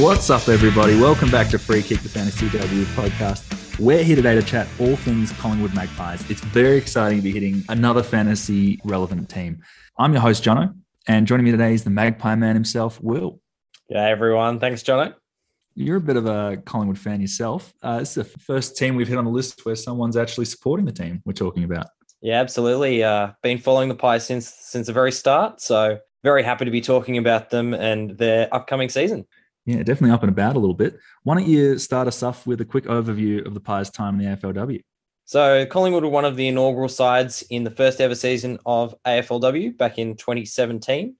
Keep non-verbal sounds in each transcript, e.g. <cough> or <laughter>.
What's up, everybody? Welcome back to Free Kick, the Fantasy W podcast. We're here today to chat all things Collingwood Magpies. It's very exciting to be hitting another fantasy relevant team. I'm your host, Jono, and joining me today is the Magpie man himself, Will. Yeah, everyone. Thanks, Jono. You're a bit of a Collingwood fan yourself. Uh, this is the first team we've hit on the list where someone's actually supporting the team we're talking about. Yeah, absolutely. Uh, been following the Pies since since the very start, so very happy to be talking about them and their upcoming season. Yeah, definitely up and about a little bit. Why don't you start us off with a quick overview of the Pies' time in the AFLW? So, Collingwood were one of the inaugural sides in the first ever season of AFLW back in 2017.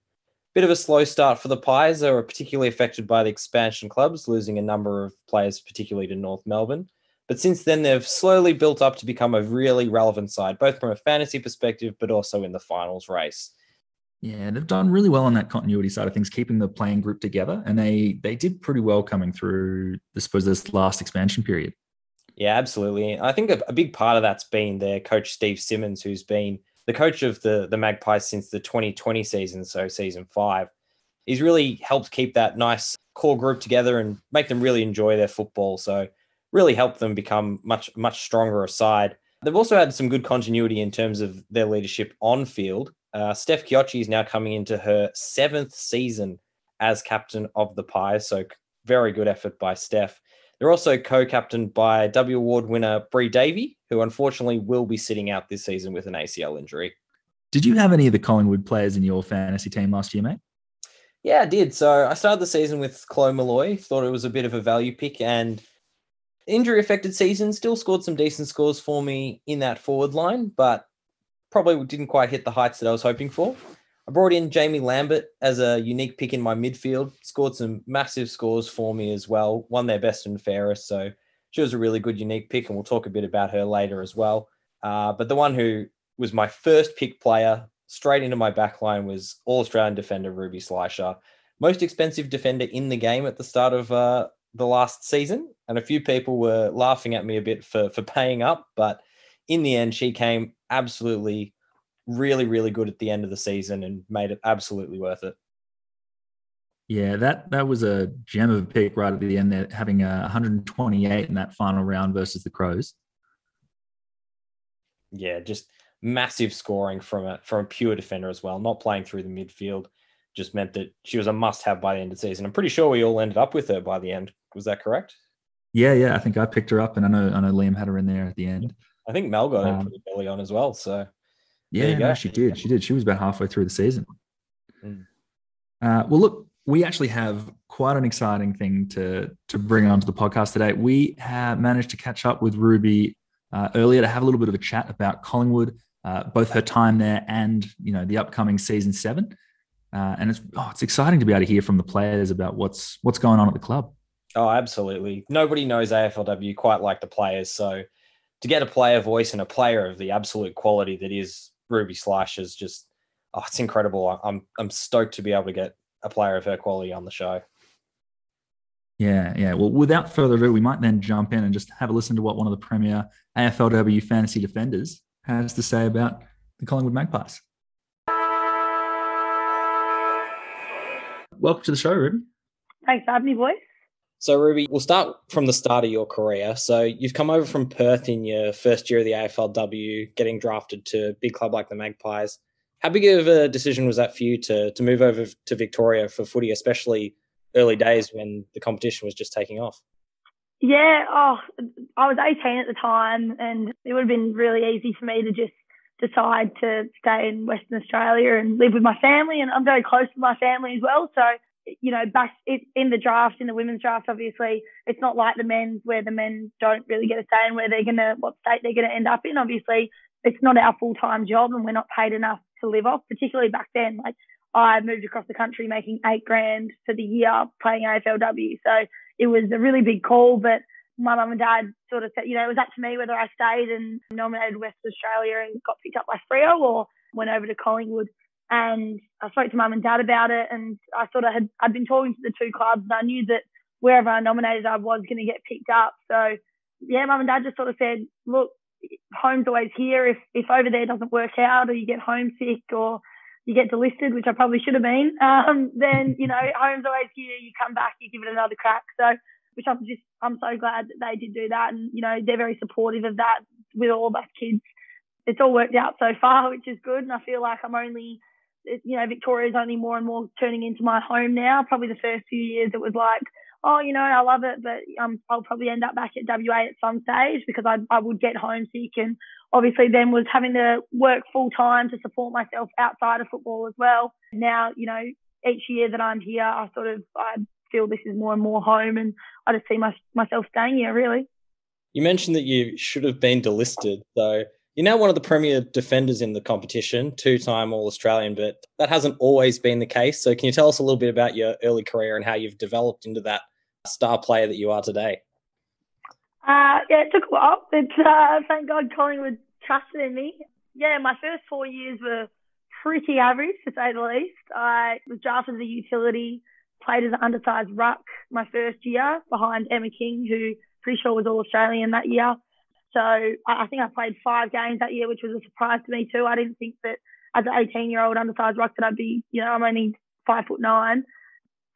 Bit of a slow start for the Pies. They were particularly affected by the expansion clubs, losing a number of players, particularly to North Melbourne. But since then, they've slowly built up to become a really relevant side, both from a fantasy perspective, but also in the finals race. Yeah, they've done really well on that continuity side of things, keeping the playing group together, and they they did pretty well coming through. I suppose this last expansion period. Yeah, absolutely. I think a, a big part of that's been their coach Steve Simmons, who's been the coach of the the Magpies since the 2020 season, so season five. He's really helped keep that nice core group together and make them really enjoy their football. So really helped them become much much stronger a side. They've also had some good continuity in terms of their leadership on field. Uh, Steph Chiocci is now coming into her seventh season as captain of the Pies, so very good effort by Steph. They're also co-captained by W Award winner Bri Davey, who unfortunately will be sitting out this season with an ACL injury. Did you have any of the Collingwood players in your fantasy team last year, mate? Yeah, I did. So I started the season with Chloe Molloy, Thought it was a bit of a value pick, and injury affected season still scored some decent scores for me in that forward line, but probably didn't quite hit the heights that I was hoping for. I brought in Jaimee Lambert as a unique pick in my midfield, scored some massive scores for me as well, won their best and fairest. So she was a really good unique pick, and we'll talk a bit about her later as well. Uh, but the one who was my first pick player straight into my backline was All Australian defender Ruby Schleicher, most expensive defender in the game at the start of uh, the last season. And a few people were laughing at me a bit for for paying up, but in the end, she came absolutely really, really good at the end of the season and made it absolutely worth it. Yeah, that that was a gem of a pick right at the end there, having a 128 in that final round versus the Crows. Yeah, just massive scoring from a from a pure defender as well. Not playing through the midfield just meant that she was a must-have by the end of the season. I'm pretty sure we all ended up with her by the end. Was that correct? Yeah, yeah. I think I picked her up, and I know I know Liam had her in there at the end. I think Mel got um, it pretty early on as well. So yeah, no, she did. She did. She was about halfway through the season. Mm. Uh, well, look, we actually have quite an exciting thing to to bring onto the podcast today. We have managed to catch up with Ruby uh, earlier to have a little bit of a chat about Collingwood, uh, both her time there and you know the upcoming season seven. Uh, and it's oh, it's exciting to be able to hear from the players about what's what's going on at the club. Oh, absolutely. Nobody knows AFLW quite like the players. So to get a player voice and a player of the absolute quality that is Ruby Schleicher is just oh, it's incredible. I'm I'm stoked to be able to get a player of her quality on the show. Yeah, yeah. Well, without further ado, we might then jump in and just have a listen to what one of the premier AFLW fantasy defenders has to say about the Collingwood Magpies. Welcome to the show, Ruby. Thanks for having me, boys. So, Ruby, we'll start from the start of your career. So, you've come over from Perth in your first year of the AFLW, getting drafted to a big club like the Magpies. How big of a decision was that for you to to move over to Victoria for footy, especially early days when the competition was just taking off? Yeah, oh, I was 18 at the time, and it would have been really easy for me to just decide to stay in Western Australia and live with my family. And I'm very close to my family as well, so you know, back in the draft, in the women's draft, obviously, it's not like the men's where the men don't really get a say in where they're going to, what state they're going to end up in. Obviously, it's not our full time job and we're not paid enough to live off, particularly back then. Like, I moved across the country making eight grand for the year playing AFLW. So it was a really big call, but my mum and dad sort of said, you know, it was up to me whether I stayed and nominated West Australia and got picked up by Freo or went over to Collingwood. And I spoke to mum and dad about it, and I sort of had I'd been talking to the two clubs, and I knew that wherever I nominated, I was going to get picked up. So yeah, mum and dad just sort of said, look, home's always here. If if over there doesn't work out, or you get homesick, or you get delisted, which I probably should have been, <laughs> um, then you know home's always here. You come back, you give it another crack. So, which I'm just I'm so glad that they did do that, and you know they're very supportive of that with all of us kids. It's all worked out so far, which is good, and I feel like I'm only you know Victoria's only more and more turning into my home now. Probably the first few years it was like oh, you know, I love it, but um, I'll probably end up back at WA at some stage because I, I would get homesick and obviously then was having to work full time to support myself outside of football as well. Now, you know, each year that I'm here, I sort of, I feel this is more and more home and I just see my, myself staying here really. You mentioned that you should have been delisted. So you're now one of the premier defenders in the competition, two time All Australian, but that hasn't always been the case. So, can you tell us a little bit about your early career and how you've developed into that star player that you are today? Uh, yeah, it took a while. It's, uh, thank God Collingwood trusted in me. Yeah, my first four years were pretty average, to say the least. I was drafted as a utility, played as an undersized ruck my first year behind Emma King, who pretty sure was All Australian that year. So I think I played five games that year, which was a surprise to me too. I didn't think that as an 18 year old undersized ruck that I'd be, you know, I'm only five foot nine.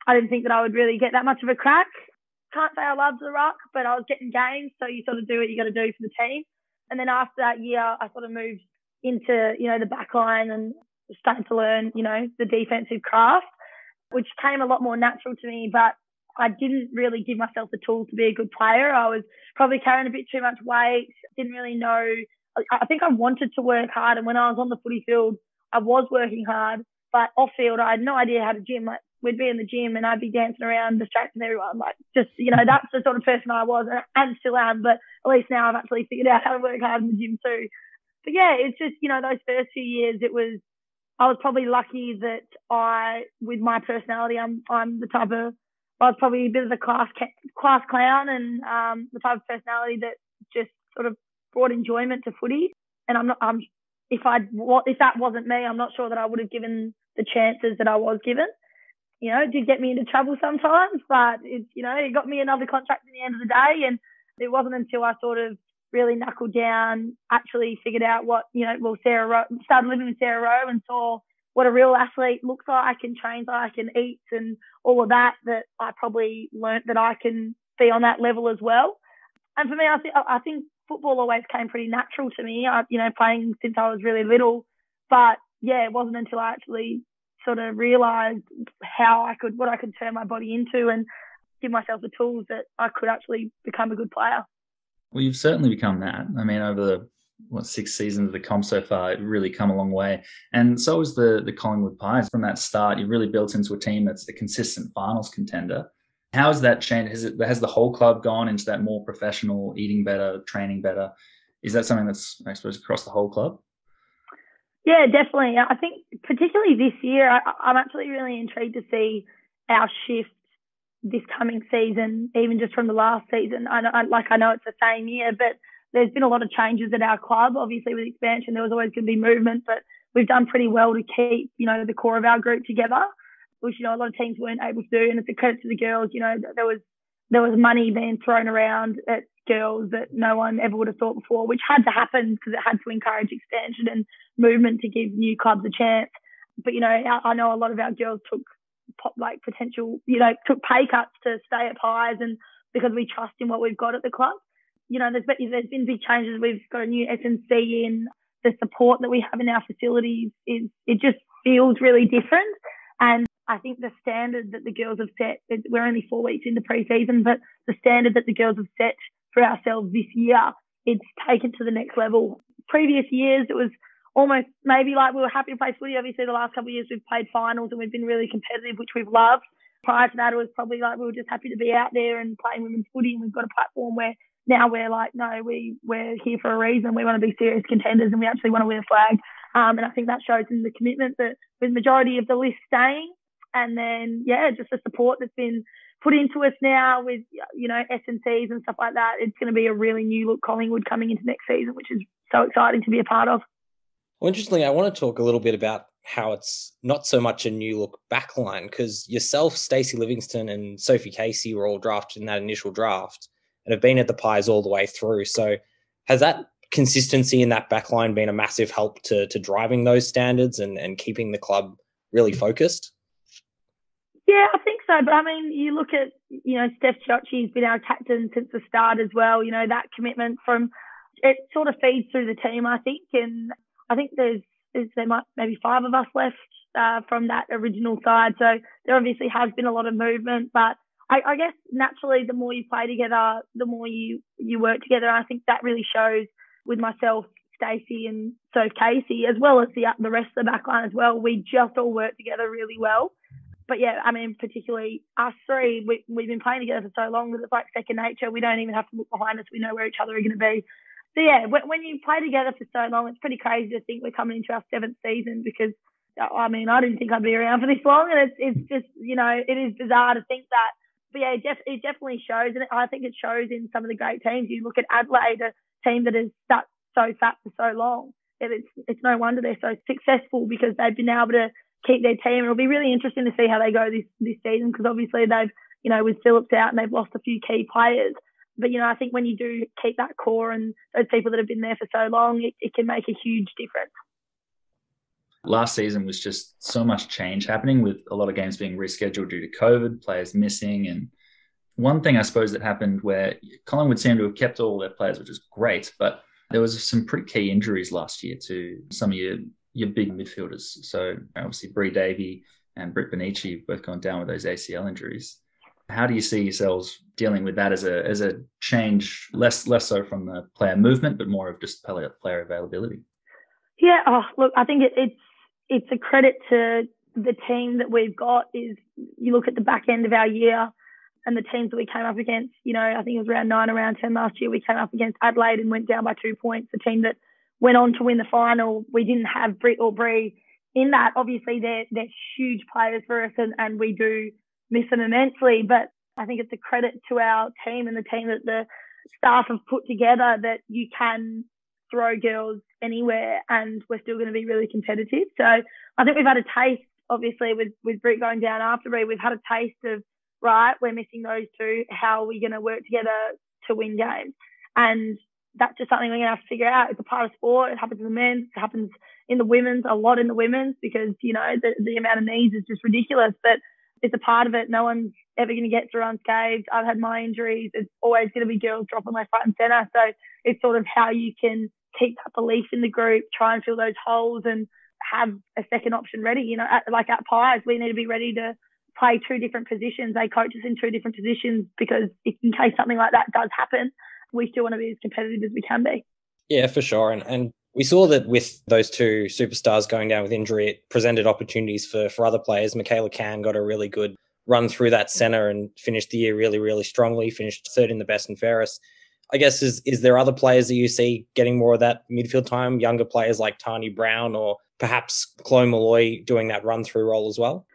I didn't think that I would really get that much of a crack. Can't say I loved the ruck, but I was getting games, so you sort of do what you got to do for the team. And then after that year, I sort of moved into, you know, the back line and starting to learn, you know, the defensive craft, which came a lot more natural to me. But I didn't really give myself the tools to be a good player. I was probably carrying a bit too much weight. Didn't really know. I think I wanted to work hard, and when I was on the footy field, I was working hard. But off field, I had no idea how to gym. Like we'd be in the gym, and I'd be dancing around, distracting everyone. Like just you know, that's the sort of person I was, and, and still am. But at least now I've actually figured out how to work hard in the gym too. But yeah, it's just you know those first few years, it was I was probably lucky that I, with my personality, I'm I'm the type of I was probably a bit of a class class clown and um, the type of personality that just sort of brought enjoyment to footy. And I'm not, I'm, if I if that wasn't me, I'm not sure that I would have given the chances that I was given. You know, it did get me into trouble sometimes, but it, you know, it got me another contract at the end of the day. And it wasn't until I sort of really knuckled down, actually figured out what, you know, well, Sarah Rowe, started living with Sarah Rowe and saw what a real athlete looks like and trains like and eats and all of that that I probably learnt that I can be on that level as well. And for me, I, I think football always came pretty natural to me. I, you know, playing since I was really little. But yeah, it wasn't until I actually sort of realised how I could, what I could turn my body into and give myself the tools that I could actually become a good player. Well, you've certainly become that. I mean, over the what six seasons of the comp so far, it really come a long way. And so is the the Collingwood Pies. From that start, you really built into a team that's a consistent finals contender. How has that changed? Has it has the whole club gone into that more professional, eating better, training better? Is that something that's I suppose across the whole club? Yeah, definitely. I think particularly this year, I, I'm actually really intrigued to see our shift this coming season, even just from the last season. I like I know it's the same year, but there's been a lot of changes at our club. Obviously, with expansion, there was always going to be movement, but we've done pretty well to keep, you know, the core of our group together, which, you know, a lot of teams weren't able to do. And it's a credit to the girls. You know, there was, there was money being thrown around at girls that no one ever would have thought before, which had to happen because it had to encourage expansion and movement to give new clubs a chance. But, you know, I, I know a lot of our girls took like potential, you know, took pay cuts to stay at Pies and because we trust in what we've got at the club you know, there's been, big changes. We've got a new SNC in. The support that we have in our facilities is it just feels really different. And I think the standard that the girls have set, we're only four weeks into preseason, but the standard that the girls have set for ourselves this year, it's taken to the next level. Previous years, it was almost maybe like we were happy to play footy. Obviously, the last couple of years we've played finals and we've been really competitive, which we've loved. Prior to that, it was probably like we were just happy to be out there and playing women's footy, and we've got a platform where now we're like, no, we we're here for a reason. We want to be serious contenders, and we actually want to win a flag. Um, and I think that shows in the commitment that with majority of the list staying, and then yeah, just the support that's been put into us now with you know SNCs and stuff like that. It's going to be a really new look Collingwood coming into next season, which is so exciting to be a part of. Well, interestingly, I want to talk a little bit about how it's not so much a new look backline because yourself, Stacey Livingstone, and Sophie Casey were all drafted in that initial draft and have been at the Pies all the way through. So has that consistency in that backline been a massive help to to driving those standards and and keeping the club really focused? Yeah, I think so. But I mean, you look at you know Steph Chiocci's been our captain since the start as well. You know that commitment from it sort of feeds through the team, I think, and I think there's, there's there might maybe five of us left uh, from that original side. So there obviously has been a lot of movement, but I, I guess naturally the more you play together, the more you you work together. I think that really shows with myself, Stacey, and Soph Casey, as well as the the rest of the backline as well. We just all work together really well. But yeah, I mean, particularly us three, we, we've been playing together for so long that it's like second nature. We don't even have to look behind us. We know where each other are going to be. So yeah, when, when you play together for so long, it's pretty crazy to think we're coming into our seventh season because I mean, I didn't think I'd be around for this long, and it's it's just you know it is bizarre to think that. But yeah, it, def- it definitely shows, and I think it shows in some of the great teams. You look at Adelaide, a team that has stuck so fat for so long. It's it's no wonder they're so successful because they've been able to keep their team. It'll be really interesting to see how they go this this season because obviously they've you know with Phillips out and they've lost a few key players. But you know I think when you do keep that core and those people that have been there for so long, it, it can make a huge difference last season was just so much change happening with a lot of games being rescheduled due to COVID, players missing. And one thing I suppose that happened where Collingwood seemed to have kept all their players, which is great, but there was some pretty key injuries last year to some of your your big midfielders. So obviously Bri Davey and Britt Bonnici both gone down with those ACL injuries. How do you see yourselves dealing with that as a as a change, less less so from the player movement, but more of just player player availability? Yeah, oh, look, I think it, it's it's a credit to the team that we've got is you look at the back end of our year and the teams that we came up against, you know, I think it was around nine around 10 last year. We came up against Adelaide and went down by two points. The team that went on to win the final, we didn't have Britt or Bri in that. Obviously, they're, they're huge players for us and, and we do miss them immensely. But I think it's a credit to our team and the team that the staff have put together that you can throw girls anywhere and we're still going to be really competitive. So I think we've had a taste, obviously, with, with Britt going down after Bri, we've had a taste of, right, we're missing those two. How are we going to work together to win games? And that's just something we're going to have to figure out. It's a part of sport. It happens in the men's, it happens in the women's, a lot in the women's because, you know, the, the amount of needs is just ridiculous. But it's a part of it. No one's ever going to get through unscathed. I've had my injuries. It's always going to be girls dropping left, right, and centre. So it's sort of how you can keep that belief in the group, try and fill those holes and have a second option ready. You know, at, like at Pies, we need to be ready to play two different positions. They coach us in two different positions because if, in case something like that does happen, we still want to be as competitive as we can be. Yeah, for sure. And, and we saw that with those two superstars going down with injury, it presented opportunities for, for other players. Mikala Cann got a really good run through that center and finished the year really, really strongly, finished third in the best and fairest. I guess is is there other players that you see getting more of that midfield time? Younger players like Tarni Brown or perhaps Chloe Molloy doing that run through role as well?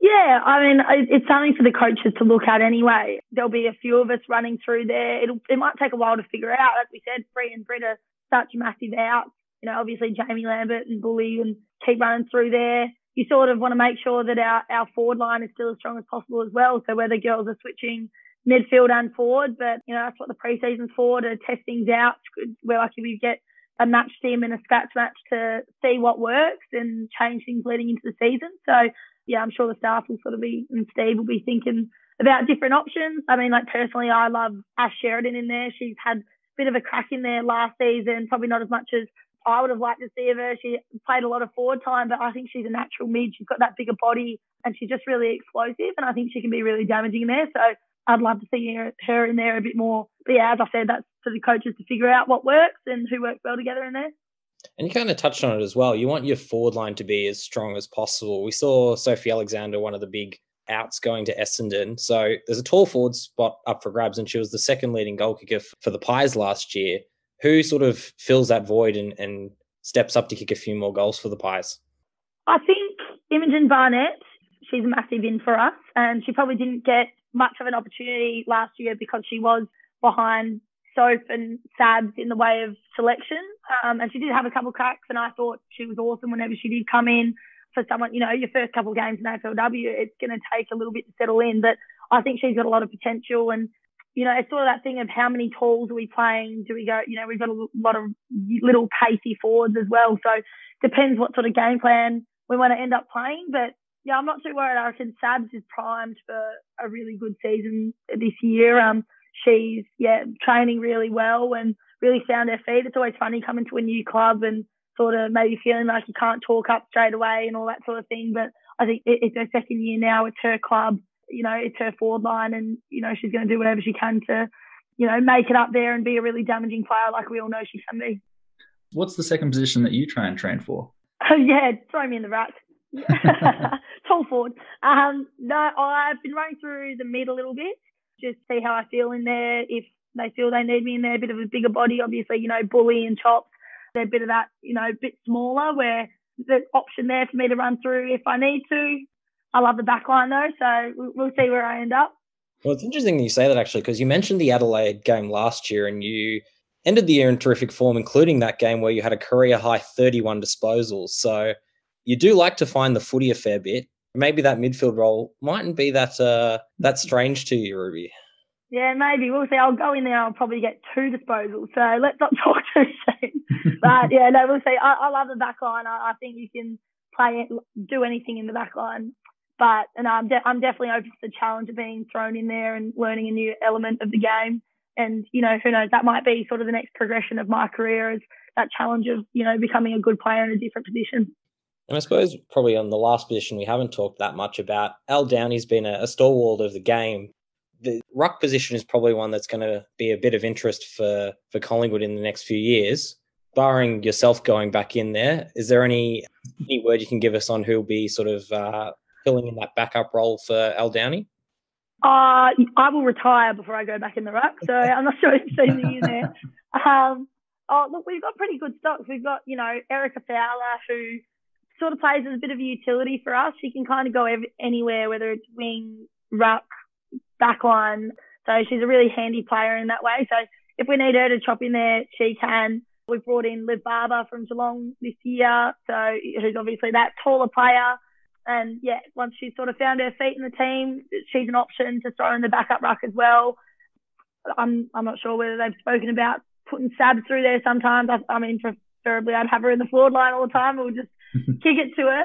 Yeah, I mean it's something for the coaches to look at anyway. There'll be a few of us running through there. It'll it might take a while to figure out. Like we said, Bri and Britt are such massive outs. You know, obviously Jaimee Lambert and Bully and keep running through there. You sort of want to make sure that our, our forward line is still as strong as possible as well. So whether girls are switching midfield and forward. But you know that's what the preseason's for to test things out. We're lucky we get a match team and a scratch match to see what works and change things leading into the season. So yeah, I'm sure the staff will sort of be and Steve will be thinking about different options. I mean, like personally, I love Ash Sheridan in there. She's had a bit of a crack in there last season, probably not as much as I would have liked to see of her. She played a lot of forward time, but I think she's a natural mid. She's got that bigger body and she's just really explosive. And I think she can be really damaging there. So I'd love to see her, her in there a bit more. But yeah, as I said, that's for the coaches to figure out what works and who works well together in there. And you kind of touched on it as well. You want your forward line to be as strong as possible. We saw Sophie Alexander, one of the big outs going to Essendon. So there's a tall forward spot up for grabs, and she was the second leading goal kicker for the Pies last year. Who sort of fills that void and, and steps up to kick a few more goals for the Pies? I think Imogen Barnett, she's a massive in for us, and she probably didn't get much of an opportunity last year because she was behind Soap and Sabs in the way of selection. Um, and she did have a couple cracks, and I thought she was awesome whenever she did come in. For someone, you know, your first couple of games in AFLW, it's going to take a little bit to settle in, but I think she's got a lot of potential. And you know, it's sort of that thing of how many talls are we playing? Do we go, you know, we've got a lot of little pacey forwards as well. So depends what sort of game plan we want to end up playing. But yeah, I'm not too worried. I reckon Sabs is primed for a really good season this year. Um, she's yeah training really well and really found her feet. It's always funny coming to a new club and sort of maybe feeling like you can't talk up straight away and all that sort of thing. But I think it's her second year now. It's her club. You know, it's her forward line, and you know she's going to do whatever she can to, you know, make it up there and be a really damaging player like we all know she can be. What's the second position that you try and train for? Oh <laughs> yeah, throw me in the ruck. <laughs> Tall forward. Um, no, I've been running through the mid a little bit, just see how I feel in there. If they feel they need me in there, a bit of a bigger body, obviously, you know, bully and chops. They're a bit of that, you know, a bit smaller where the option there for me to run through if I need to. I love the back line though, so we'll see where I end up. Well, it's interesting you say that actually, because you mentioned the Adelaide game last year and you ended the year in terrific form, including that game where you had a career high 31 disposals. So you do like to find the footy a fair bit. Maybe that midfield role mightn't be that uh, that strange to you, Ruby. Yeah, maybe we'll see. I'll go in there. I'll probably get two disposals. So let's not <laughs> talk too soon. but yeah, no, we'll see. I, I love the back line. I, I, think you can play it, do anything in the back line. But and I'm de- I'm definitely open to the challenge of being thrown in there and learning a new element of the game. And you know, who knows? That might be sort of the next progression of my career is that challenge of you know becoming a good player in a different position. And I suppose probably on the last position we haven't talked that much about. Al Downie's been a, a stalwart of the game the ruck position is probably one that's going to be a bit of interest for for Collingwood in the next few years. Barring yourself going back in there, is there any any word you can give us on who'll be sort of uh, filling in that backup role for Al Downie? Uh, I will retire before I go back in the ruck, so <laughs> I'm not sure if you've seen me in there. Um, oh, look, we've got pretty good stocks. We've got, you know, Erica Fowler, who sort of plays as a bit of a utility for us. She can kind of go ev- anywhere, whether it's wing, ruck, backline. So she's a really handy player in that way. So if we need her to chop in there, she can. We've brought in Liv Barber from Geelong this year, so who's obviously that taller player. And yeah, once she's sort of found her feet in the team, she's an option to throw in the backup ruck as well. I'm I'm not sure whether they've spoken about putting Sabs through there sometimes. I, I mean, preferably I'd have her in the forward line all the time. We'll just <laughs> kick it to her.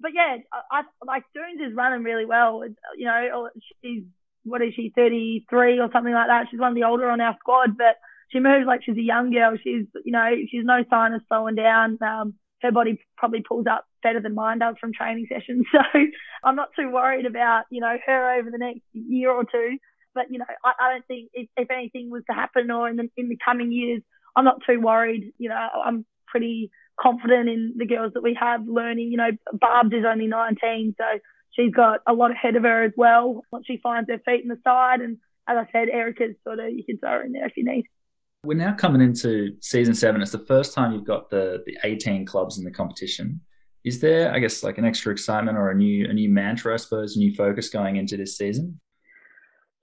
But yeah, I, I like Jones is running really well. You know, she's what is she, 33 or something like that. She's one of the older on our squad, but she moves like she's a young girl. She's, you know, she's no sign of slowing down. Um, her body probably pulls up better than mine does from training sessions. <laughs> So I'm not too worried about, you know, her over the next year or two. But, you know, I, I don't think if, if anything was to happen or in the, in the coming years, I'm not too worried. You know, I'm pretty confident in the girls that we have learning. You know, Barb's is only 19, so she's got a lot ahead of her as well once she finds her feet in the side. And as I said, Erica's sort of, you can throw her in there if you need. We're now coming into season seven. It's the first time you've got the, the 18 clubs in the competition. Is there, I guess, like an extra excitement or a new a new mantra, I suppose, a new focus going into this season?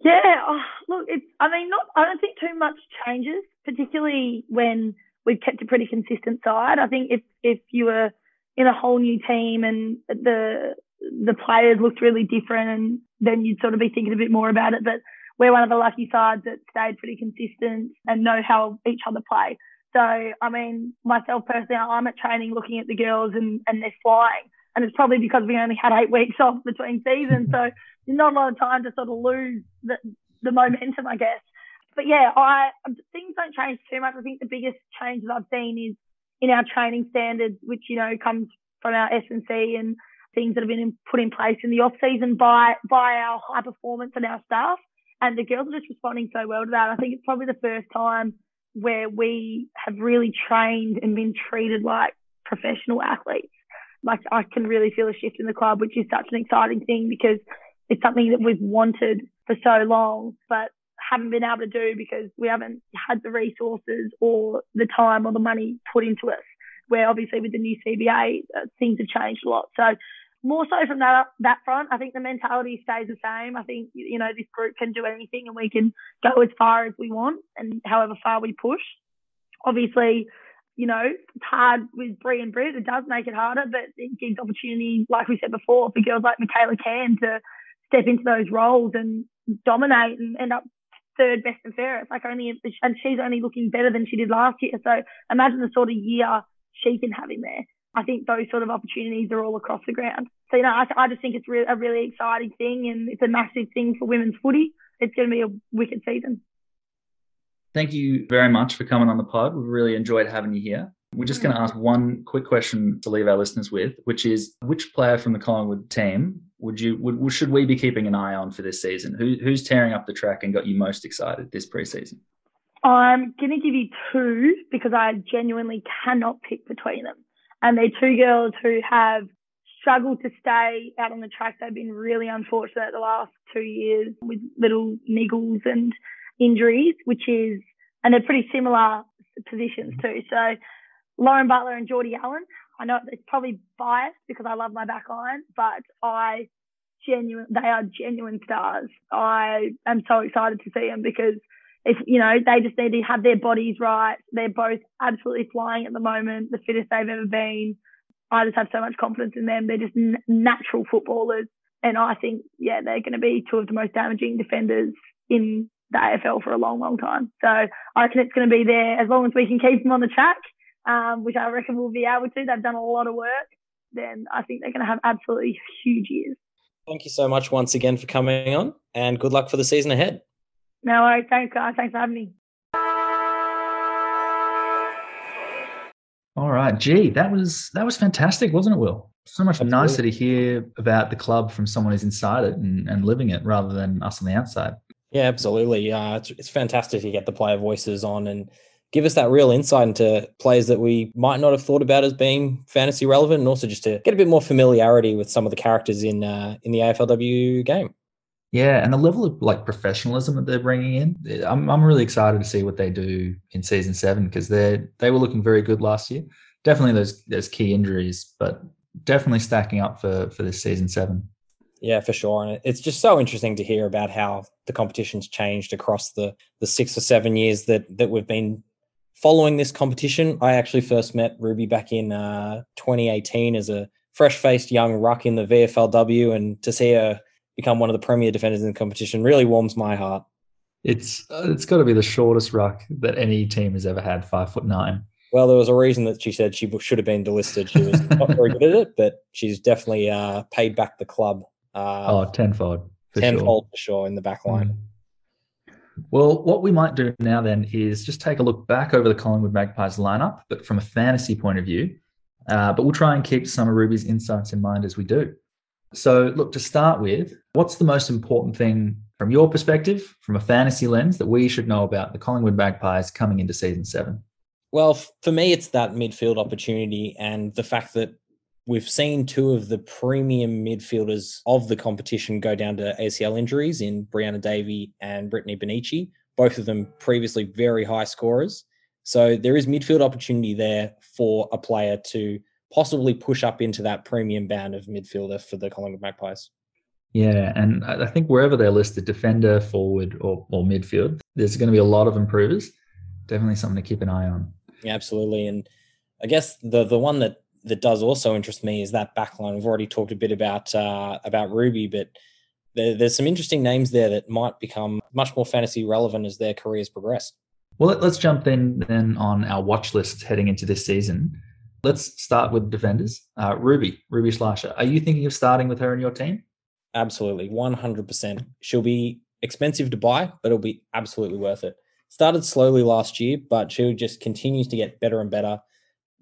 Yeah, oh, look, it's. I mean, not. I don't think too much changes, particularly when we've kept a pretty consistent side. I think if if you were in a whole new team and the the players looked really different and then you'd sort of be thinking a bit more about it. But we're one of the lucky sides that stayed pretty consistent and know how each other play. So, I mean, myself personally, I'm at training looking at the girls and, and they're flying. And it's probably because we only had eight weeks off between seasons. So there's not a lot of time to sort of lose the, the momentum, I guess. But yeah, I things don't change too much. I think the biggest change that I've seen is in our training standards, which, you know, comes from our S&C and things that have been put in place in the off season by by our high performance and our staff. And the girls are just responding so well to that. I think it's probably the first time where we have really trained and been treated like professional athletes. Like I can really feel a shift in the club, which is such an exciting thing because it's something that we've wanted for so long, but haven't been able to do because we haven't had the resources or the time or the money put into us. Where obviously with the new CBA, uh, things have changed a lot. So more so from that that front, I think the mentality stays the same. I think you know this group can do anything, and we can go as far as we want, and however far we push. Obviously, you know it's hard with Bri and Britt. It does make it harder, but it gives opportunity, like we said before, for girls like Mikala Cann to step into those roles and dominate and end up third best and fairest. Like only, and she's only looking better than she did last year. So imagine the sort of year she can have in there. I think those sort of opportunities are all across the ground. So, you know, I, I just think it's re- a really exciting thing and it's a massive thing for women's footy. It's going to be a wicked season. Thank you very much for coming on the pod. We've really enjoyed having you here. We're just going to ask one quick question to leave our listeners with, which is which player from the Collingwood team would you would should we be keeping an eye on for this season? Who, who's tearing up the track and got you most excited this preseason? I'm going to give you two because I genuinely cannot pick between them. And they're two girls who have struggled to stay out on the track. They've been really unfortunate the last two years with little niggles and injuries, which is, and they're pretty similar positions too. So Lauren Butler and Jordyn Allen. I know it's probably biased because I love my back line, but I genuine, they are genuine stars. I am so excited to see them because if, you know, they just need to have their bodies right. They're both absolutely flying at the moment, the fittest they've ever been. I just have so much confidence in them. They're just n- natural footballers. And I think, yeah, they're going to be two of the most damaging defenders in the AFL for a long, long time. So I reckon it's going to be there as long as we can keep them on the track, um, which I reckon we'll be able to. They've done a lot of work. Then I think they're going to have absolutely huge years. Thank you so much once again for coming on, and good luck for the season ahead. No worries. Thanks, guys. Thanks for having me. All right, gee, that was that was fantastic, wasn't it, Will? So much Absolutely. nicer to hear about the club from someone who's inside it and, and living it rather than us on the outside. Yeah, absolutely. Uh, it's, it's fantastic to get the player voices on and give us that real insight into players that we might not have thought about as being fantasy relevant, and also just to get a bit more familiarity with some of the characters in uh, in the AFLW game. Yeah, and the level of like professionalism that they're bringing in, I'm I'm really excited to see what they do in season seven because they they were looking very good last year. Definitely those those key injuries, but definitely stacking up for for this season seven. Yeah, for sure, and it's just so interesting to hear about how the competition's changed across the the six or seven years that that we've been following this competition. I actually first met Ruby back in uh, 2018 as a fresh faced young ruck in the VFLW, and to see her become one of the premier defenders in the competition really warms my heart. It's uh, it's got to be the shortest ruck that any team has ever had, five foot nine. Well, there was a reason that she said she should have been delisted. She was not very good at it, but she's definitely uh, paid back the club. Uh, oh, tenfold. For tenfold sure. for sure in the back line. Mm. Well, what we might do now then is just take a look back over the Collingwood Magpies lineup, but from a fantasy point of view. Uh, but we'll try and keep some of Ruby's insights in mind as we do. So, look, to start with, what's the most important thing from your perspective, from a fantasy lens, that we should know about the Collingwood Magpies coming into season seven? Well, for me, it's that midfield opportunity and the fact that we've seen two of the premium midfielders of the competition go down to ACL injuries in Brianna Davey and Brittany Bonnici, both of them previously very high scorers. So there is midfield opportunity there for a player to possibly push up into that premium band of midfielder for the Collingwood Magpies. Yeah, and I think wherever they're listed, defender, forward, or, or midfield, there's going to be a lot of improvers. Definitely something to keep an eye on. Yeah, absolutely. And I guess the the one that that does also interest me is that backline. We've already talked a bit about uh, about Ruby, but there, there's some interesting names there that might become much more fantasy relevant as their careers progress. Well, let's jump in then on our watch list heading into this season. Let's start with defenders. Uh, Ruby, Ruby Schleicher. Are you thinking of starting with her in your team? Absolutely, 100%. She'll be expensive to buy, but it'll be absolutely worth it. Started slowly last year, but she just continues to get better and better.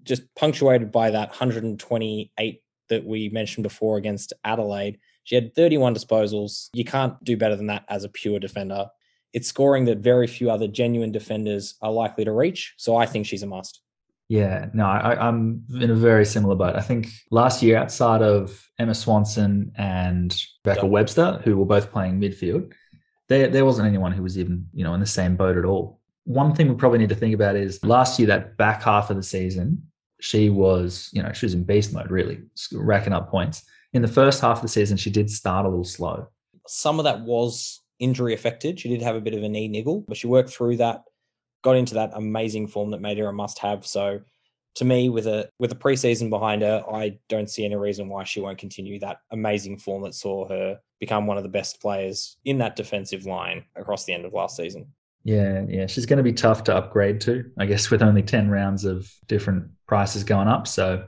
Just punctuated by that 128 that we mentioned before against Adelaide. She had 31 disposals. You can't do better than that as a pure defender. It's scoring that very few other genuine defenders are likely to reach. So I think she's a must. Yeah, no, I, am in a very similar boat. I think last year, outside of Emma Swanson and Rebecca yep. Webster, who were both playing midfield, there there wasn't anyone who was even you know in the same boat at all. One thing we probably need to think about is last year that back half of the season, she was you know she was in beast mode, really racking up points. In the first half of the season, she did start a little slow. Some of that was injury affected. She did have a bit of a knee niggle, but she worked through that got into that amazing form that made her a must-have. So to me, with a with a preseason behind her, I don't see any reason why she won't continue that amazing form that saw her become one of the best players in that defensive line across the end of last season. Yeah, yeah. She's going to be tough to upgrade to, I guess, with only 10 rounds of different prices going up. So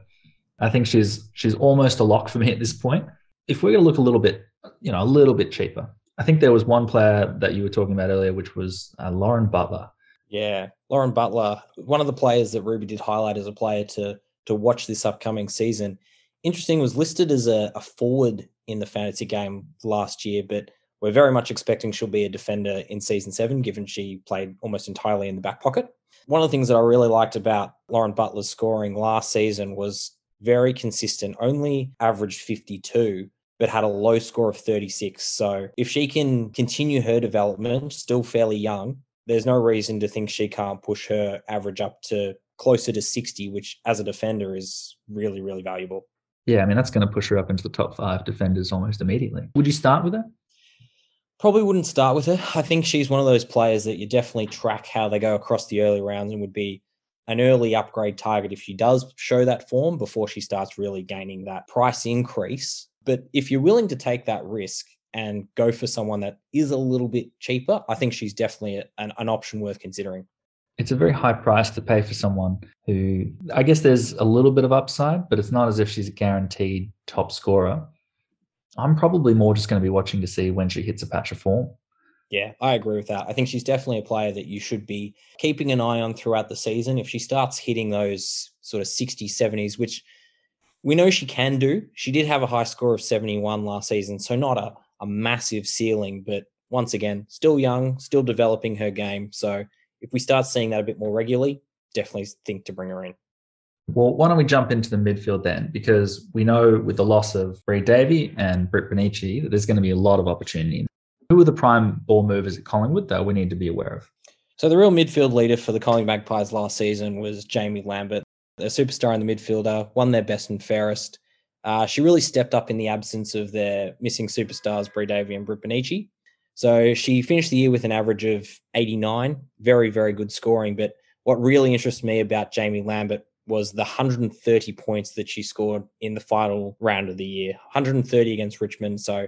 I think she's she's almost a lock for me at this point. If we're going to look a little bit, you know, a little bit cheaper, I think there was one player that you were talking about earlier, which was uh, Lauren Butler. Yeah, Lauren Butler, one of the players that Ruby did highlight as a player to to watch this upcoming season. Interesting, was listed as a, a forward in the fantasy game last year, but we're very much expecting she'll be a defender in season seven, given she played almost entirely in the back pocket. One of the things that I really liked about Lauren Butler's scoring last season was very consistent, only averaged 52, but had a low score of 36. So if she can continue her development, still fairly young, there's no reason to think she can't push her average up to closer to 60, which as a defender is really, really valuable. Yeah, I mean, that's going to push her up into the top five defenders almost immediately. Would you start with her? Probably wouldn't start with her. I think she's one of those players that you definitely track how they go across the early rounds and would be an early upgrade target if she does show that form before she starts really gaining that price increase. But if you're willing to take that risk and go for someone that is a little bit cheaper, I think she's definitely an, an option worth considering. It's a very high price to pay for someone who, I guess, there's a little bit of upside, but it's not as if she's a guaranteed top scorer. I'm probably more just going to be watching to see when she hits a patch of form. Yeah, I agree with that. I think she's definitely a player that you should be keeping an eye on throughout the season. If she starts hitting those sort of 60s, 70s, which we know she can do, she did have a high score of 71 last season. So not a, a massive ceiling, but once again, still young, still developing her game. So if we start seeing that a bit more regularly, definitely think to bring her in. Well, why don't we jump into the midfield then? Because we know with the loss of Bri Davey and Britt Bonnici that there's going to be a lot of opportunity. Who are the prime ball movers at Collingwood that we need to be aware of? So the real midfield leader for the Collingwood Magpies last season was Jaimee Lambert, a superstar in the midfielder, won their best and fairest. Uh, she really stepped up in the absence of their missing superstars, Bri Davey and Britt Bonnici. So she finished the year with an average of 89, very, very good scoring. But what really interests me about Jaimee Lambert was the 130 points that she scored in the final round of the year 130 against Richmond. So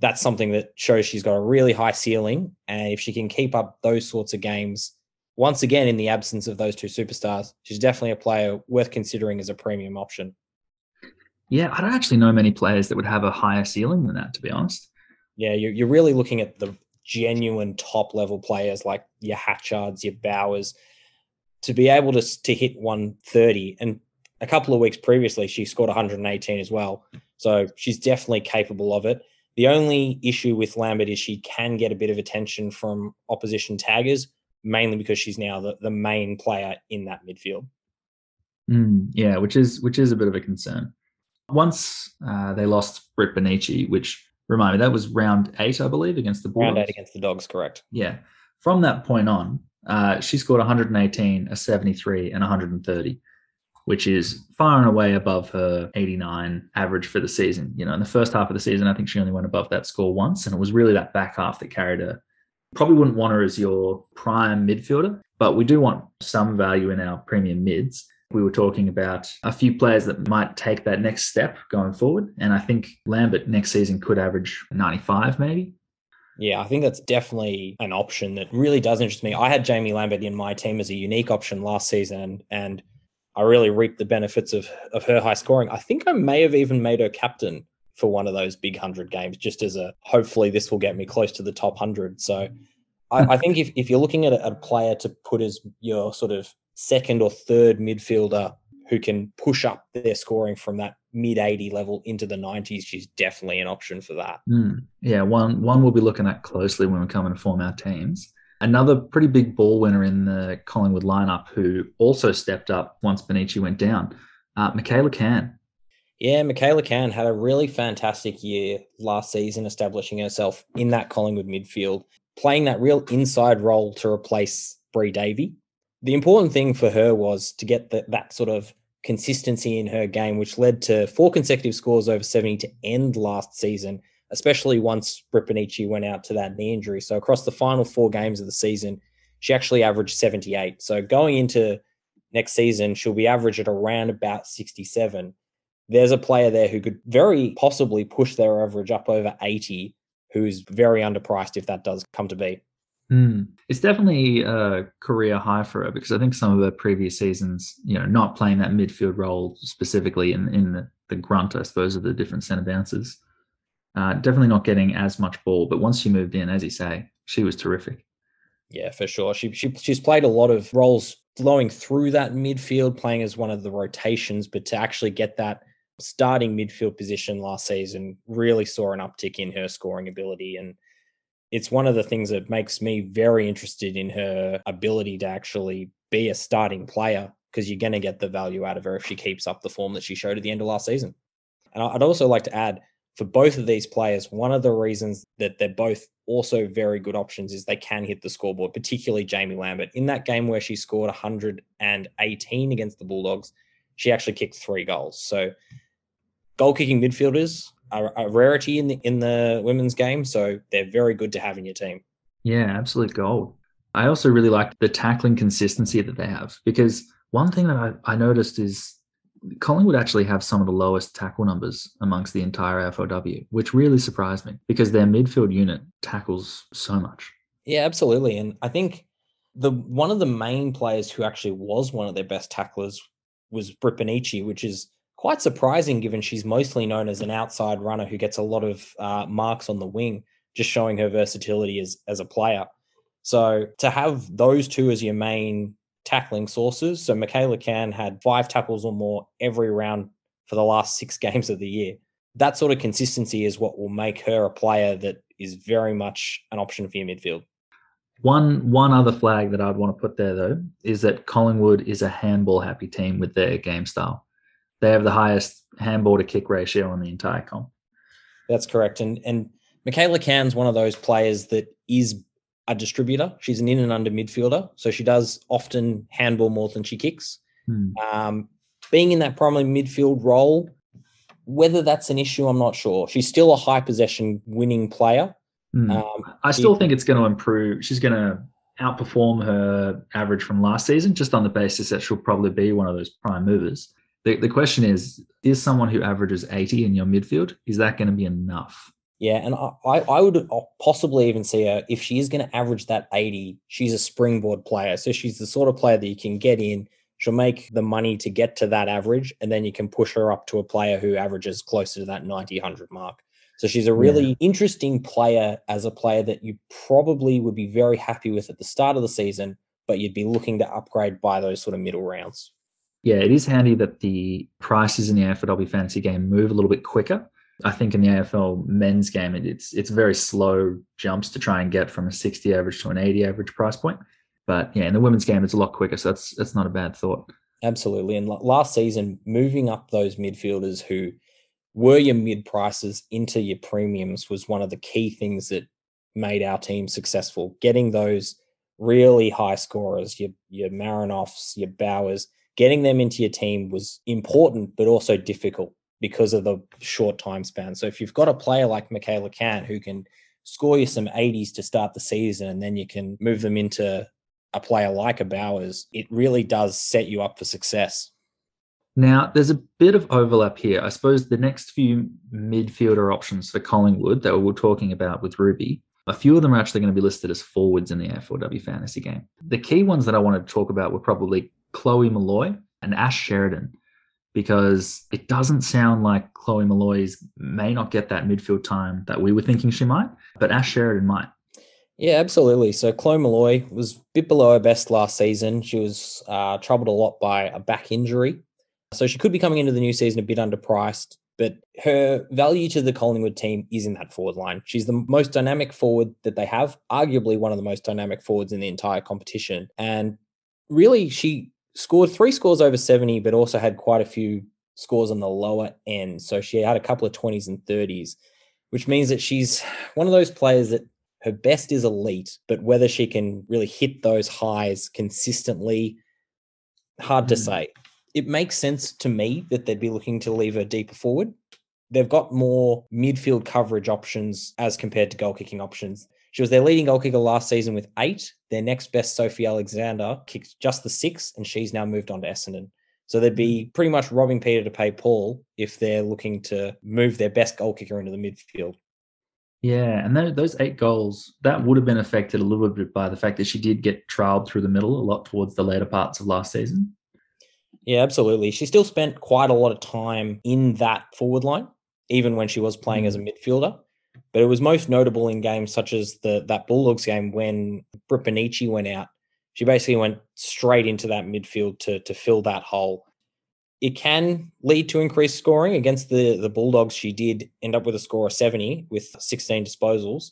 that's something that shows she's got a really high ceiling. And if she can keep up those sorts of games, once again, in the absence of those two superstars, she's definitely a player worth considering as a premium option. Yeah, I don't actually know many players that would have a higher ceiling than that, to be honest. Yeah, you're, you're really looking at the genuine top level players like your Hatchards, your Bowers, to be able to to hit 130 and a couple of weeks previously she scored 118 as well. So she's definitely capable of it. The only issue with lambert is she can get a bit of attention from opposition taggers mainly because she's now the, the main player in that midfield. Mm, yeah which is which is a bit of a concern. Once uh, they lost Britt Bonnici, which remind me that was round eight i believe against the Bulldogs. round eight against the dogs correct. Yeah. From that point on uh, she scored 118, a 73, and 130, which is far and away above her 89 average for the season. You know, in the first half of the season, I think she only went above that score once, and it was really that back half that carried her. Probably wouldn't want her as your prime midfielder, but we do want some value in our premium mids. We were talking about a few players that might take that next step going forward. And I think Lambert next season could average 95, maybe. Yeah, I think that's definitely an option that really does interest me. I had Jaimee Lambert in my team as a unique option last season, and I really reaped the benefits of of her high scoring. I think I may have even made her captain for one of those big hundred games, just as a hopefully this will get me close to the top hundred. So I, I, think if, if you're looking at a, a player to put as your sort of second or third midfielder who can push up their scoring from that mid 80 level into the 90s, she's definitely an option for that. Mm, yeah, one one we'll be looking at closely when we come and form our teams. Another pretty big ball winner in the Collingwood lineup who also stepped up once Bonnici went down, uh, Mikala Cann. Yeah, Mikala Cann had a really fantastic year last season, establishing herself in that Collingwood midfield, playing that real inside role to replace Bri Davey. The important thing for her was to get the, that sort of consistency in her game, which led to four consecutive scores over 70 to end last season, especially once Britt Bonnici went out to that knee injury. So across the final four games of the season, she actually averaged 78. So going into next season, she'll be average at around about 67. there's a player there who could very possibly push their average up over 80, who's very underpriced if that does come to be. Mm. It's definitely a career high for her because I think some of her previous seasons, you know, not playing that midfield role specifically in, in the, the grunt, I suppose, of the different centre bounces, uh, definitely not getting as much ball. But once she moved in, as you say, she was terrific. Yeah, for sure. She, she she's played a lot of roles flowing through that midfield, playing as one of the rotations, but to actually get that starting midfield position last season really saw an uptick in her scoring ability and it's one of the things that makes me very interested in her ability to actually be a starting player because you're going to get the value out of her if she keeps up the form that she showed at the end of last season. And I'd also like to add for both of these players, one of the reasons that they're both also very good options is they can hit the scoreboard, particularly Jaimee Lambert. In that game where she scored 118 against the Bulldogs, she actually kicked three goals. So goal kicking midfielders are a rarity in the in the women's game, so they're very good to have in your team. Yeah, absolute gold. I also really like the tackling consistency that they have because one thing that I, I noticed is Collingwood actually have some of the lowest tackle numbers amongst the entire AFLW, which really surprised me because their midfield unit tackles so much. Yeah, absolutely. And I think the one of the main players who actually was one of their best tacklers was Britt Bonnici, which is quite surprising given she's mostly known as an outside runner who gets a lot of uh, marks on the wing, just showing her versatility as, as a player. So to have those two as your main tackling sources, so Mikala Cann had five tackles or more every round for the last six <laughs> games of the year. That sort of consistency is what will make her a player that is very much an option for your midfield. One one other flag that I'd want to put there though is that Collingwood is a handball happy team with their game style they have the highest handball to kick ratio in the entire comp. That's correct. And and Mikala Cann's one of those players that is a distributor. She's an in and under midfielder, so she does often handball more than she kicks. Hmm. Um, being in that primary midfield role, whether that's an issue, I'm not sure. She's still a high possession winning player. Hmm. Um, I still think it's going to improve. She's going to outperform her average from last season, just on the basis that she'll probably be one of those prime movers. The, the question is, is someone who averages 80 in your midfield, is that going to be enough? Yeah, and I, I would possibly even see her if she is going to average that 80, she's a springboard player. So she's the sort of player that you can get in. She'll make the money to get to that average, and then you can push her up to a player who averages closer to that 90, 100 mark. So she's a really yeah. interesting player as a player that you probably would be very happy with at the start of the season, but you'd be looking to upgrade by those sort of middle rounds yeah, it is handy that the prices in the AFLW fantasy game move a little bit quicker. I think in the AFL men's game, it's it's very slow jumps to try and get from a 60 average to an 80 average price point. But yeah, in the women's game, it's a lot quicker. So that's that's not a bad thought. Absolutely. And last season, moving up those midfielders who were your mid prices into your premiums was one of the key things that made our team successful. Getting those really high scorers, your your Marinoffs, your Bowers, getting them into your team was important, but also difficult because of the short time span. So if you've got a player like Mikala Cann who can score you some 80s to start the season, and then you can move them into a player like a Bowers, it really does set you up for success. Now, there's a bit of overlap here. I suppose the next few midfielder options for Collingwood that we were talking about with Ruby, a few of them are actually going to be listed as forwards in the AFLW fantasy game. The key ones that I want to talk about were probably Chloe Molloy and Ash Sheridan because it doesn't sound like Chloe Molloy's may not get that midfield time that we were thinking she might, but Ash Sheridan might. Yeah, absolutely. So Chloe Molloy was a bit below her best last season. She was uh, troubled a lot by a back injury. So she could be coming into the new season a bit underpriced, but her value to the Collingwood team is in that forward line. She's the most dynamic forward that they have, arguably one of the most dynamic forwards in the entire competition. And really, she scored three scores over 70, but also had quite a few scores on the lower end. So she had a couple of 20s and 30s, which means that she's one of those players that her best is elite, but whether she can really hit those highs consistently, hard mm. to hmm. say. It makes sense to me that they'd be looking to leave her deeper forward. They've got more midfield coverage options as compared to goal kicking options. She was their leading goal kicker last season with eight. Their next best, Sophie Alexander, kicked just the six, and she's now moved on to Essendon. So they'd be pretty much robbing Peter to pay Paul if they're looking to move their best goal kicker into the midfield. Yeah, and those eight goals that would have been affected a little bit by the fact that she did get trialed through the middle a lot towards the later parts of last season. Yeah, absolutely. She still spent quite a lot of time in that forward line, even when she was playing mm. as a mm. midfielder. But it was most notable in games such as the that Bulldogs game when Britt went out. She basically went straight into that midfield to to fill that hole it can lead to increased scoring against the the Bulldogs. She did end up with a score of 70 with 16 disposals,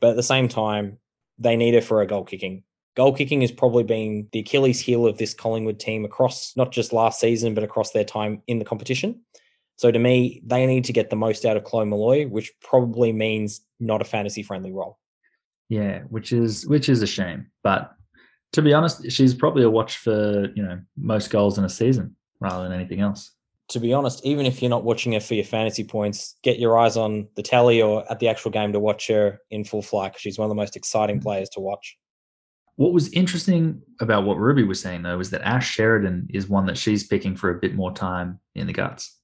but at the same time, they need her for a goal kicking. Goal kicking has probably been the Achilles heel of this Collingwood team across not just last season, but across their time in the competition. So to me, they need to get the most out of Chloe Molloy, which probably means not a fantasy friendly role. Yeah, which is which is a shame. But to be honest, she's probably a watch for you know most goals in a season rather than anything else. To be honest, even if you're not watching her for your fantasy points, get your eyes on the tally or at the actual game to watch her in full flight because she's one of the most exciting mm. players to watch. What was interesting about what Ruby was saying though was that Ash Sheridan is one that she's picking for a bit more time in the guts.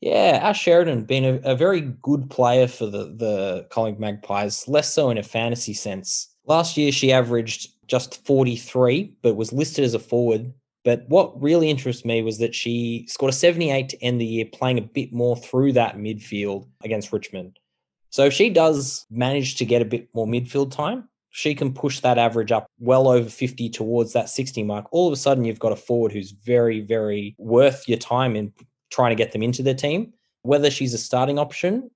Yeah, Ash Sheridan been a, a very good player for the the Collingwood Magpies, less so in a fantasy sense. Last year she averaged just 43, but was listed as a forward but what really interests me was that she scored a 78 to end the year, playing a bit more through that midfield against Richmond. So if she does manage to get a bit more midfield time, she can push that average up well over 50 towards that 60 mark. All of a sudden, you've got a forward who's very, very worth your time in trying to get them into their team. Whether she's a starting option,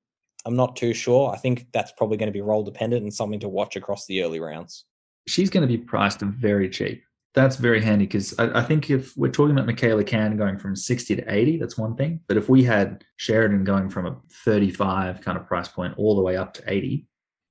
I'm not too sure. I think that's probably going to be role dependent and something to watch across the early rounds. She's going to be priced very cheap that's very handy because I, I, think if we're talking about Mikala Cann going from 60 to 80, that's one thing. But if we had Sheridan going from a 35 kind of price point all the way up to 80,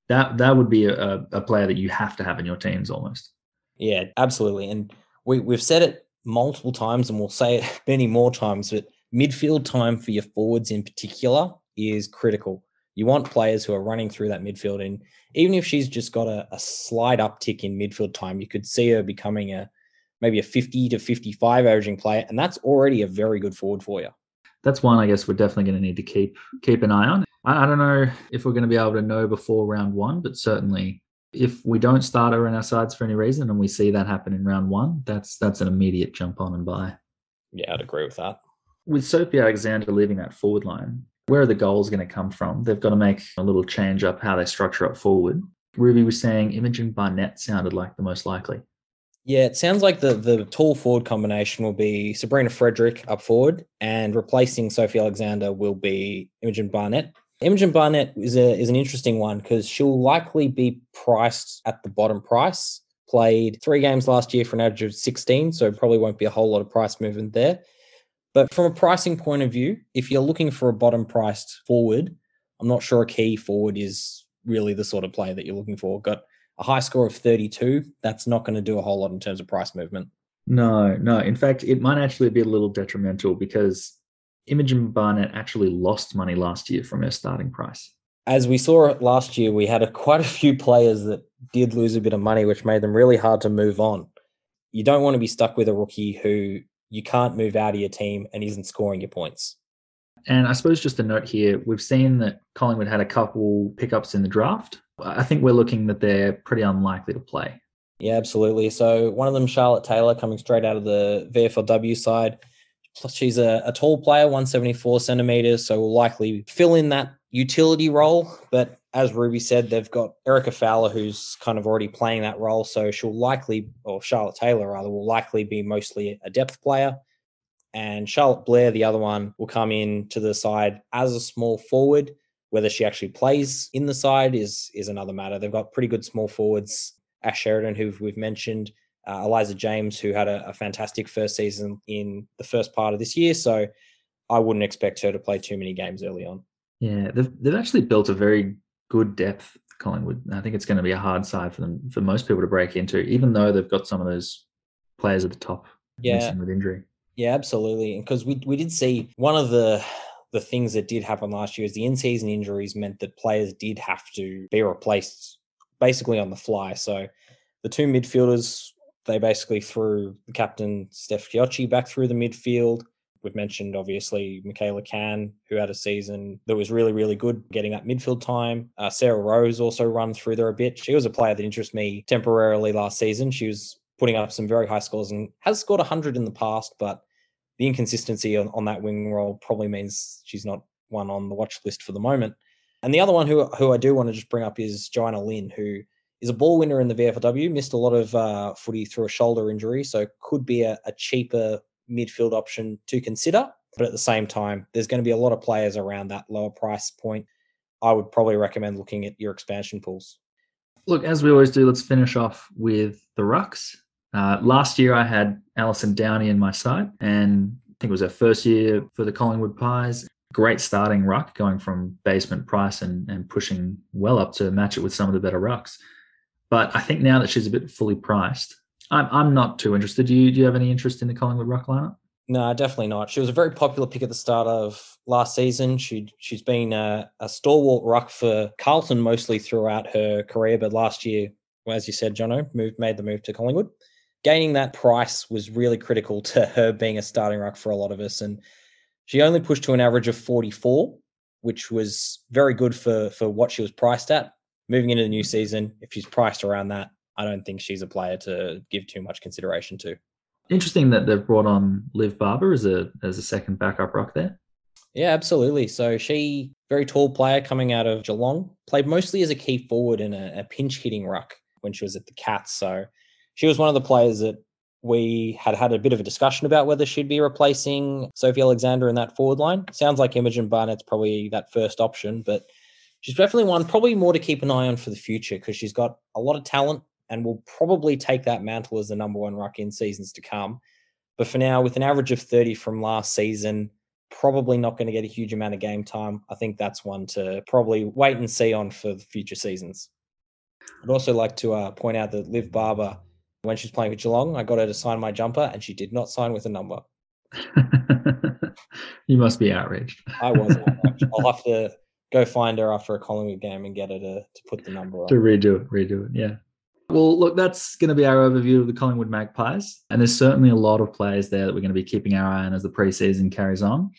that that would be a, a player that you have to have in your teams almost. Yeah, absolutely. And we, we've said it multiple times and we'll say it <laughs> many more times, but midfield time for your forwards in particular is critical. You want players who are running through that midfield. And even if she's just got a, a slight uptick in midfield time, you could see her becoming a maybe a 50 to 55 averaging player. And that's already a very good forward for you. That's one I guess we're definitely going to need to keep keep an eye on. I, I don't know if we're going to be able to know before round one, but certainly if we don't start her in our sides for any reason and we see that happen in round one, that's that's an immediate jump on and buy. Yeah, I'd agree with that. With Sophie Alexander leaving that forward line, where are the goals going to come from? They've got to make a little change up how they structure up forward. Ruby was saying Imogen Barnett sounded like the most likely. Yeah, it sounds like the the tall forward combination will be Sabrina Frederick up forward, and replacing Sophie Alexander will be Imogen Barnett. Imogen Barnett is a is an interesting one because she'll likely be priced at the bottom price. Played three games last year for an average of 16, so probably won't be a whole lot of price movement there. But from a pricing point of view, if you're looking for a bottom priced forward, I'm not sure a key forward is really the sort of player that you're looking for. Got a high score of 32. That's not going to do a whole lot in terms of price movement. No, no. In fact, it might actually be a little detrimental because Imogen Barnett actually lost money last year from her starting price. As we saw last year, we had a, <laughs> quite a few players that did lose a bit of money, which made them really hard to move on. You don't want to be stuck with a rookie who you can't move out of your team and isn't scoring your points. And I suppose just a note here, we've seen that Collingwood had a couple pickups in the draft. I think we're looking that they're pretty unlikely to play. Yeah, absolutely. So one of them, Charlotte Taylor, coming straight out of the VFLW side. Plus, she's a, a tall player, 174 centimeters, so will likely fill in that utility role. But as Ruby said, they've got Erica Fowler, who's kind of already playing that role. So she'll likely, or Charlotte Taylor rather, will likely be mostly a depth player. And Charlotte Blair, the other one, will come in to the side as a small forward. Whether she actually plays in the side is is another matter. They've got pretty good small forwards. Ash Sheridan, who we've mentioned, uh, Eliza James, who had a, a fantastic first season in the first part of this year. So I wouldn't expect her to play too many games early on. Yeah, they've they've actually built a very good depth. Collingwood. I think it's going to be a hard side for them for most people to break into, even though they've got some of those players at the top yeah. with injury. Yeah, absolutely. Because we we did see one of the the things that did happen last year is the in-season injuries meant that players did have to be replaced basically on the fly. So the two midfielders they basically threw the captain Steph Chiocci back through the midfield. We've mentioned obviously Mikala Cann, who had a season that was really, really good getting that midfield time. Uh, Sarah Rose also run through there a bit. She was a player that interests me temporarily last season. She was putting up some very high scores and has scored 100 in the past, but the inconsistency on, on that wing role probably means she's not one on the watch list for the moment. And the other one who who I do want to just bring up is Joanna Lynn, who is a ball winner in the VFW, missed a lot of uh, footy through a shoulder injury, so could be a, a cheaper midfield option to consider. But at the same time, there's going to be a lot of players around that lower price point. I would probably recommend looking at your expansion pools. Look, as we always do, let's finish off with the rucks. Uh, last year, I had Alison Downie in my side, and I think it was her first year for the Collingwood Pies. Great starting ruck, going from basement price and, and pushing well up to match it with some of the better rucks. But I think now that she's a bit fully priced, I'm I'm not too interested. Do you do you have any interest in the Collingwood ruck lineup? No, definitely not. She was a very popular pick at the start of last season. She she's been a, a stalwart ruck for Carlton mostly throughout her career, but last year, as you said, Jono moved made the move to Collingwood. Gaining that price was really critical to <laughs> her being a starting ruck for a lot of us, and she only pushed to an average of 44, which was very good for for what she was priced at. Moving into the new season, if she's priced around that, I don't think she's a player to give too much consideration to. Interesting that they've brought on Liv Barber as a as a second backup ruck there. Yeah, absolutely. So she, very tall player coming out of Geelong, played mostly as a key forward and a, a pinch hitting ruck when she was at the Cats. So she was one of the players that we had had a bit of a discussion about whether she'd be replacing Sophie Alexander in that forward line. Sounds like Imogen Barnett's probably that first option, but she's definitely one probably more to keep an eye on for the future because she's got a lot of talent and will probably take that mantle as the number one ruck in seasons to come. But for now, with an average of 30 from last season, probably not going to get a huge amount of game time. I think that's one to probably wait and see on for future seasons. I'd also like to uh, point out that Liv Barber, when she's playing with Geelong, I got her to sign my jumper and she did not sign with a number. <laughs> you must be outraged. I was outraged. I'll have to go find her after a Collingwood game and get her to, to put the number on. To redo it, redo it, yeah. Well, look, that's going to be our overview of the Collingwood Magpies. And there's certainly a lot of players there that we're going to be keeping our eye on as the preseason carries on.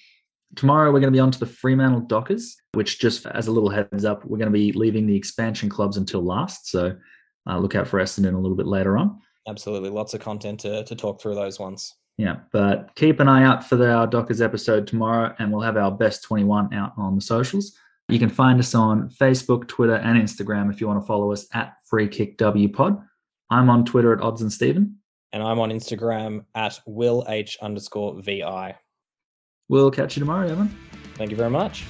Tomorrow, we're going to be on to the Fremantle Dockers, which, just as a little heads up, we're going to be leaving the expansion clubs until last. So uh, look out for Essendon a little bit later on. Absolutely. Lots of content to, to talk through those ones. Yeah, but keep an eye out for the, our Dockers episode tomorrow, and we'll have our best 21 out on the socials. You can find us on Facebook, Twitter, and Instagram if you want to follow us at Free Kick W Pod. I'm on Twitter at Odds and Stephen. And I'm on Instagram at Will H underscore VI. We'll catch you tomorrow, Evan. Thank you very much.